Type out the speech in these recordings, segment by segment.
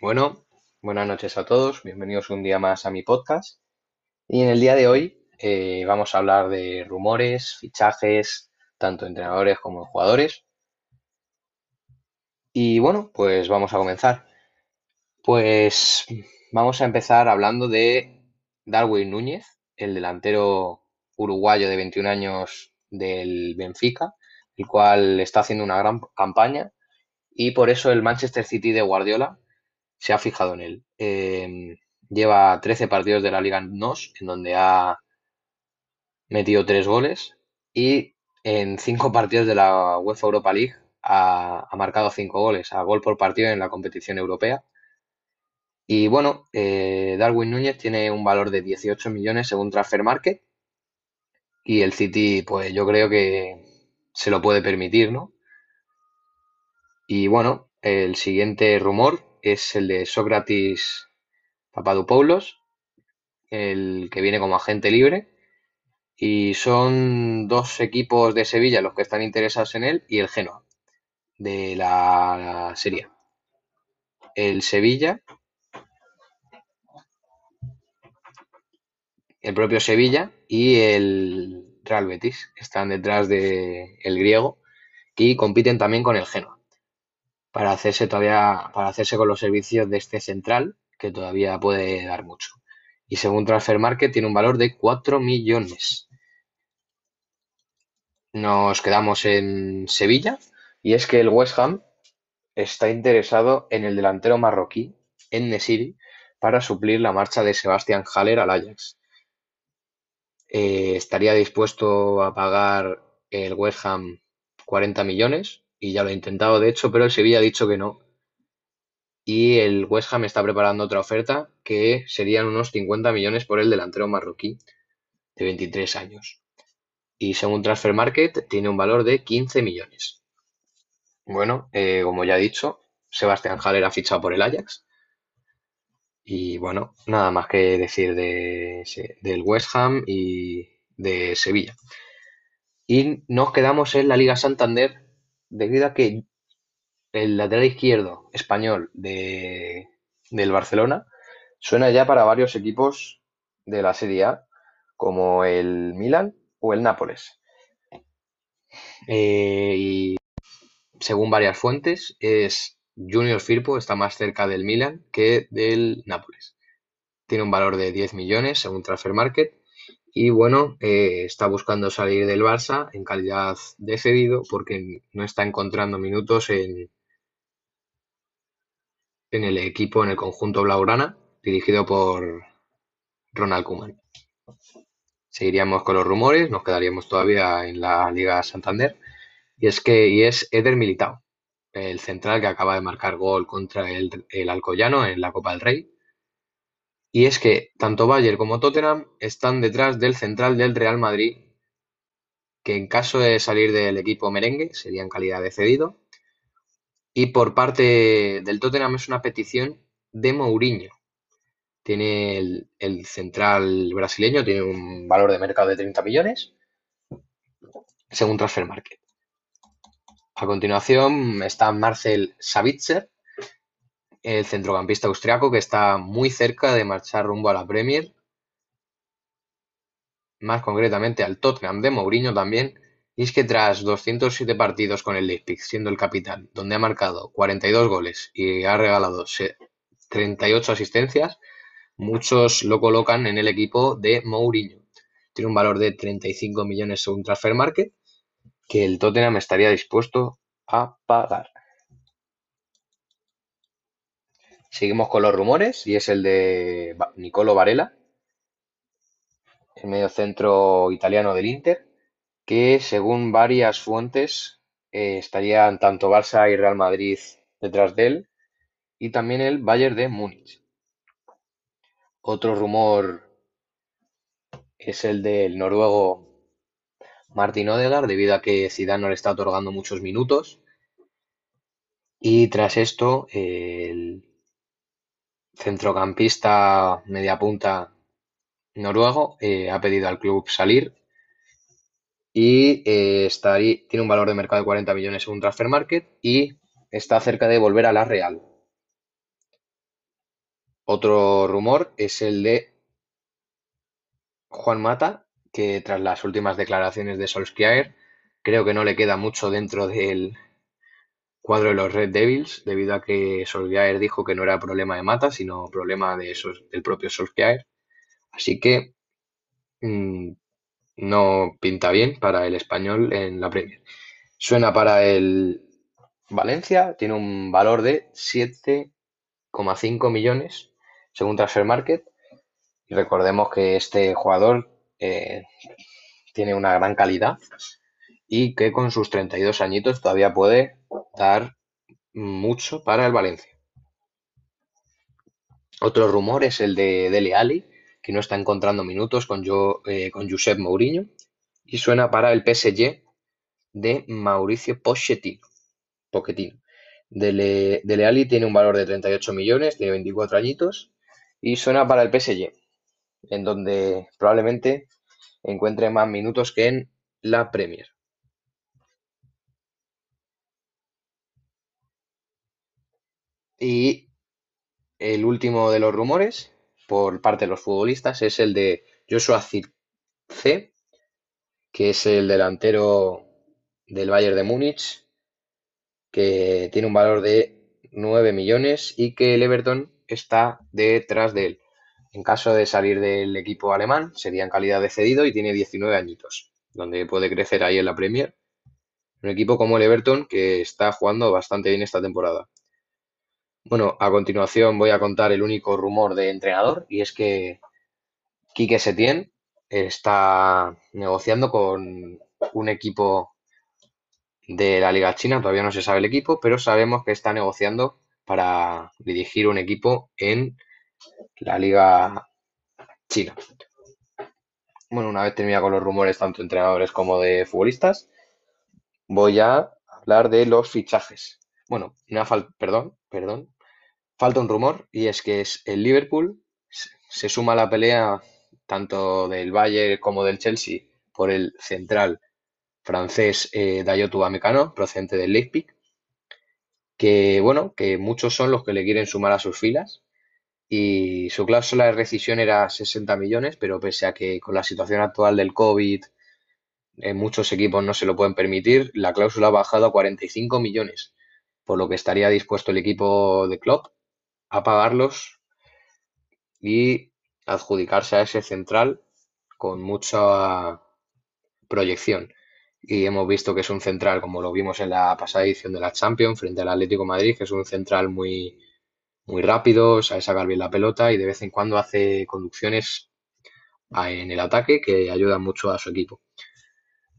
Bueno, buenas noches a todos, bienvenidos un día más a mi podcast. Y en el día de hoy eh, vamos a hablar de rumores, fichajes, tanto entrenadores como jugadores. Y bueno, pues vamos a comenzar. Pues vamos a empezar hablando de Darwin Núñez, el delantero uruguayo de 21 años del Benfica, el cual está haciendo una gran campaña y por eso el Manchester City de Guardiola se ha fijado en él. Em, lleva 13 partidos de la Liga NOS, en donde ha metido 3 goles, y en 5 partidos de la UEFA Europa League ha, marcado 5 goles, a gol por partido en la competición europea. Y bueno, eh, Darwin Núñez tiene un valor de 18 millones según Transfer Market. Y el City, pues yo creo que se lo puede permitir, ¿no? Y bueno, el siguiente rumor es el de Sócrates Papadopoulos, el que viene como agente libre. Y son dos equipos de Sevilla los que están interesados en él y el Genoa de la Serie. El Sevilla, el propio Sevilla y el Real Betis están detrás del el griego y compiten también con el Genoa para hacerse todavía, para hacerse con los servicios de este central, que todavía puede dar mucho. Y según Transfer Market tiene un valor de 4 millones. Nos quedamos en Sevilla y es que el West Ham está interesado en el delantero marroquí, en Nesiri, para suplir la marcha de Sebastián Haller al Ajax. Eh, estaría dispuesto a pagar el West Ham 40 millones, y ya lo ha intentado de hecho, pero el Sevilla ha dicho que no. Y el West Ham está preparando otra oferta que serían unos 50 millones por el delantero marroquí de 23 años. Y según Transfer Market tiene un valor de 15 millones. Bueno, eh, como ya he dicho, Sebastián Haller ha fichado por el Ajax. Y bueno, nada más que decir de, del West Ham y de Sevilla. Y nos quedamos en la Liga Santander debido a que el lateral izquierdo español de, del Barcelona suena ya para varios equipos de la Serie A, como el Milan o el Nápoles. Eh, y según varias fuentes, es Junior Firpo, está más cerca del Milan que del Nápoles. Tiene un valor de 10 millones según Transfer Market y bueno, eh, está buscando salir del Barça en calidad de cedido porque no está encontrando minutos en, en el equipo, en el conjunto Blaugrana, dirigido por Ronald Koeman. Seguiríamos con los rumores, nos quedaríamos todavía en la Liga Santander. Y es que y es Eder Militao, el central que acaba de marcar gol contra el, el Alcoyano en la Copa del Rey y es que tanto Bayern como Tottenham están detrás del central del Real Madrid, que en caso de salir del equipo merengue sería en calidad de cedido. Y por parte del Tottenham es una petición de Mourinho. Tiene el, central brasileño, tiene un valor de mercado de 30 millones, según Transfer Market. A continuación está Marcel Savitzer, el centrocampista austriaco que está muy cerca de marchar rumbo a la Premier, más concretamente al Tottenham de Mourinho también, y es que tras 207 partidos con el Leipzig siendo el capitán, donde ha marcado 42 goles y ha regalado 38 asistencias, muchos lo colocan en el equipo de Mourinho. Tiene un valor de 35 millones según Transfer Market, que el Tottenham estaría dispuesto a pagar. Seguimos con los rumores y es el de Nicolo Varela, el medio centro italiano del Inter, que según varias fuentes eh, estarían tanto Barça y Real Madrid detrás de él y también el Bayern de Múnich. Otro rumor es el del noruego Martin Odegaard, debido a que Zidane no le está otorgando muchos minutos. Y tras esto, el centrocampista mediapunta noruego, eh, ha pedido al club salir y eh, tiene un valor de mercado de 40 millones según Transfer Market y está cerca de volver a la Real. Otro rumor es el de Juan Mata, que tras las últimas declaraciones de Solskjaer, creo que no le queda mucho dentro del cuadro de los Red Devils, debido a que Solskjaer dijo que no era problema de Mata, sino problema de del propio Solskjaer. Así que mm, no pinta bien para el español en la Premier. Suena para el Valencia, tiene un valor de 7,5 millones según Transfer Market. Y recordemos que este jugador eh, tiene una gran calidad y que con sus 32 añitos todavía puede dar mucho para el Valencia. Otro rumor es el de Dele Ali, que no está encontrando minutos con, eh, con Josep Mourinho y suena para el PSG de Mauricio Pochettino. Pochettino. Dele, Dele Ali tiene un valor de 38 millones, tiene 24 añitos y suena para el PSG, en donde probablemente encuentre más minutos que en la Premier. Y el último de los rumores, por parte de los futbolistas, es el de Joshua Zirkzee, que es el delantero del Bayern de Múnich, que tiene un valor de 9 millones y que el Everton está detrás de él. En caso de salir del equipo alemán, sería en calidad de cedido y tiene 19 añitos, donde puede crecer ahí en la Premier. Un equipo como el Everton que está jugando bastante bien esta temporada. Bueno, a continuación voy a contar el único rumor de entrenador y es que Quique Setién está negociando con un equipo de la Liga China, todavía no se sabe el equipo, pero sabemos que está negociando para dirigir un equipo en la Liga China. Bueno, una vez terminado con los rumores tanto de entrenadores como de futbolistas, voy a hablar de los fichajes. Bueno, perdón, perdón, falta un rumor y es que es el Liverpool se suma a la pelea tanto del Bayern como del Chelsea por el central francés eh, Dayot Upamecano, procedente del Leipzig, que bueno, que muchos son los que le quieren sumar a sus filas y su cláusula de rescisión era 60 millones, pero pese a que con la situación actual del COVID en muchos equipos no se lo pueden permitir, la cláusula ha bajado a 45 millones, por lo que estaría dispuesto el equipo de Klopp a pagarlos y adjudicarse a ese central con mucha proyección. Y hemos visto que es un central, como lo vimos en la pasada edición de la Champions, frente al Atlético Madrid, que es un central muy, muy rápido, sabe sacar bien la pelota y de vez en cuando hace conducciones en el ataque que ayudan mucho a su equipo.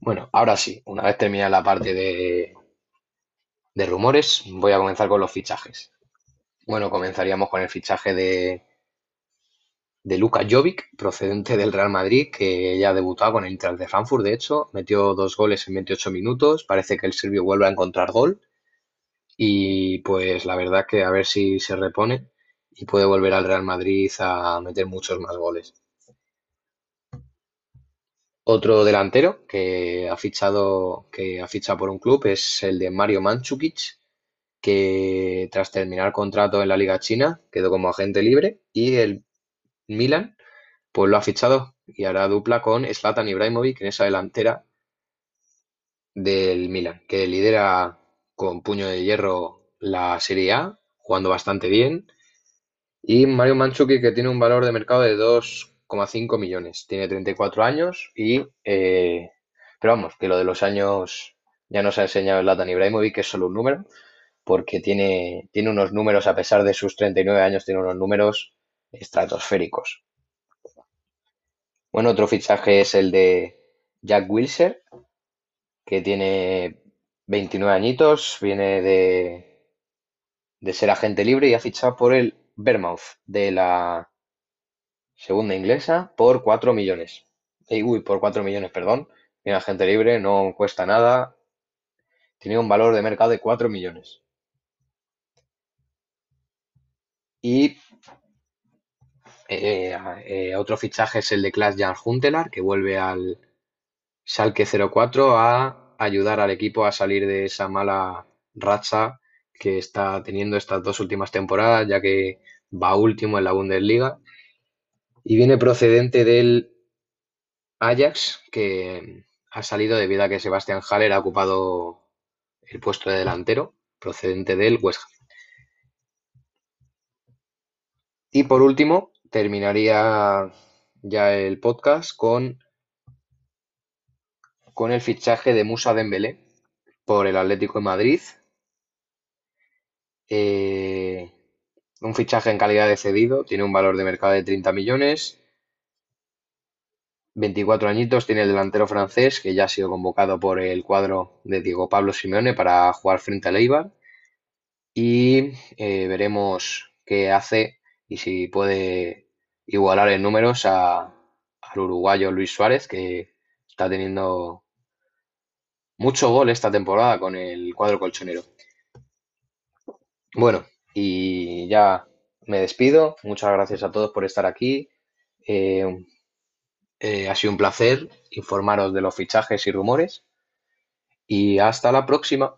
Bueno, ahora sí, una vez terminada la parte de, de rumores, voy a comenzar con los fichajes. Bueno, comenzaríamos con el fichaje de, de Luka Jovic, procedente del Real Madrid, que ya ha debutado con el Inter de Frankfurt, de hecho, metió dos goles en 28 minutos, parece que el serbio vuelve a encontrar gol y pues la verdad que a ver si se repone y puede volver al Real Madrid a meter muchos más goles. Otro delantero que ha fichado, que ha fichado por un club es el de Mario Mandzukic, que tras terminar contrato en la Liga China quedó como agente libre y el Milan pues lo ha fichado y hará dupla con Zlatan Ibrahimovic en esa delantera del Milan, que lidera con puño de hierro la Serie A, jugando bastante bien. Y Mario Manchuki, que tiene un valor de mercado de 2,5 millones. Tiene 34 años y... Eh, pero vamos, que lo de los años ya nos ha enseñado Zlatan Ibrahimovic, que es solo un número, porque tiene, tiene unos números, a pesar de sus 39 años, tiene unos números estratosféricos. Bueno, otro fichaje es el de Jack Wilser, que tiene 29 añitos, viene de, de ser agente libre y ha fichado por el Vermouth de la segunda inglesa por 4 millones. uy, por 4 millones, perdón. Viene agente libre, no cuesta nada. Tiene un valor de mercado de 4 millones. Y eh, eh, otro fichaje es el de Klaas Jan Huntelaar, que vuelve al Schalke 04 a ayudar al equipo a salir de esa mala racha que está teniendo estas dos últimas temporadas, ya que va último en la Bundesliga. Y viene procedente del Ajax, que ha salido debido a que Sebastián Haller ha ocupado el puesto de delantero, procedente del West Ham. Y por último, terminaría ya el podcast con, con el fichaje de Musa Dembélé por el Atlético de Madrid. Eh, un fichaje en calidad de cedido, tiene un valor de mercado de 30 millones. 24 añitos tiene el delantero francés que ya ha sido convocado por el cuadro de Diego Pablo Simeone para jugar frente a Eibar. Y eh, veremos qué hace y si puede igualar en números al uruguayo Luis Suárez, que está teniendo mucho gol esta temporada con el cuadro colchonero. Bueno, y ya me despido. Muchas gracias a todos por estar aquí. Eh, eh, ha sido un placer informaros de los fichajes y rumores. Y hasta la próxima.